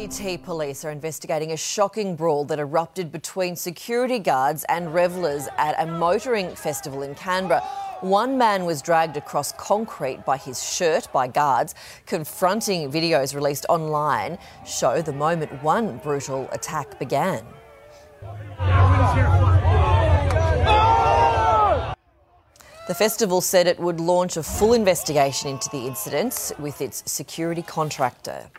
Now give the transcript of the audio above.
ACT police are investigating a shocking brawl that erupted between security guards and revellers at a motoring festival in Canberra. One man was dragged across concrete by his shirt by guards. Confronting videos released online show the moment one brutal attack began. The festival said it would launch a full investigation into the incidents with its security contractor.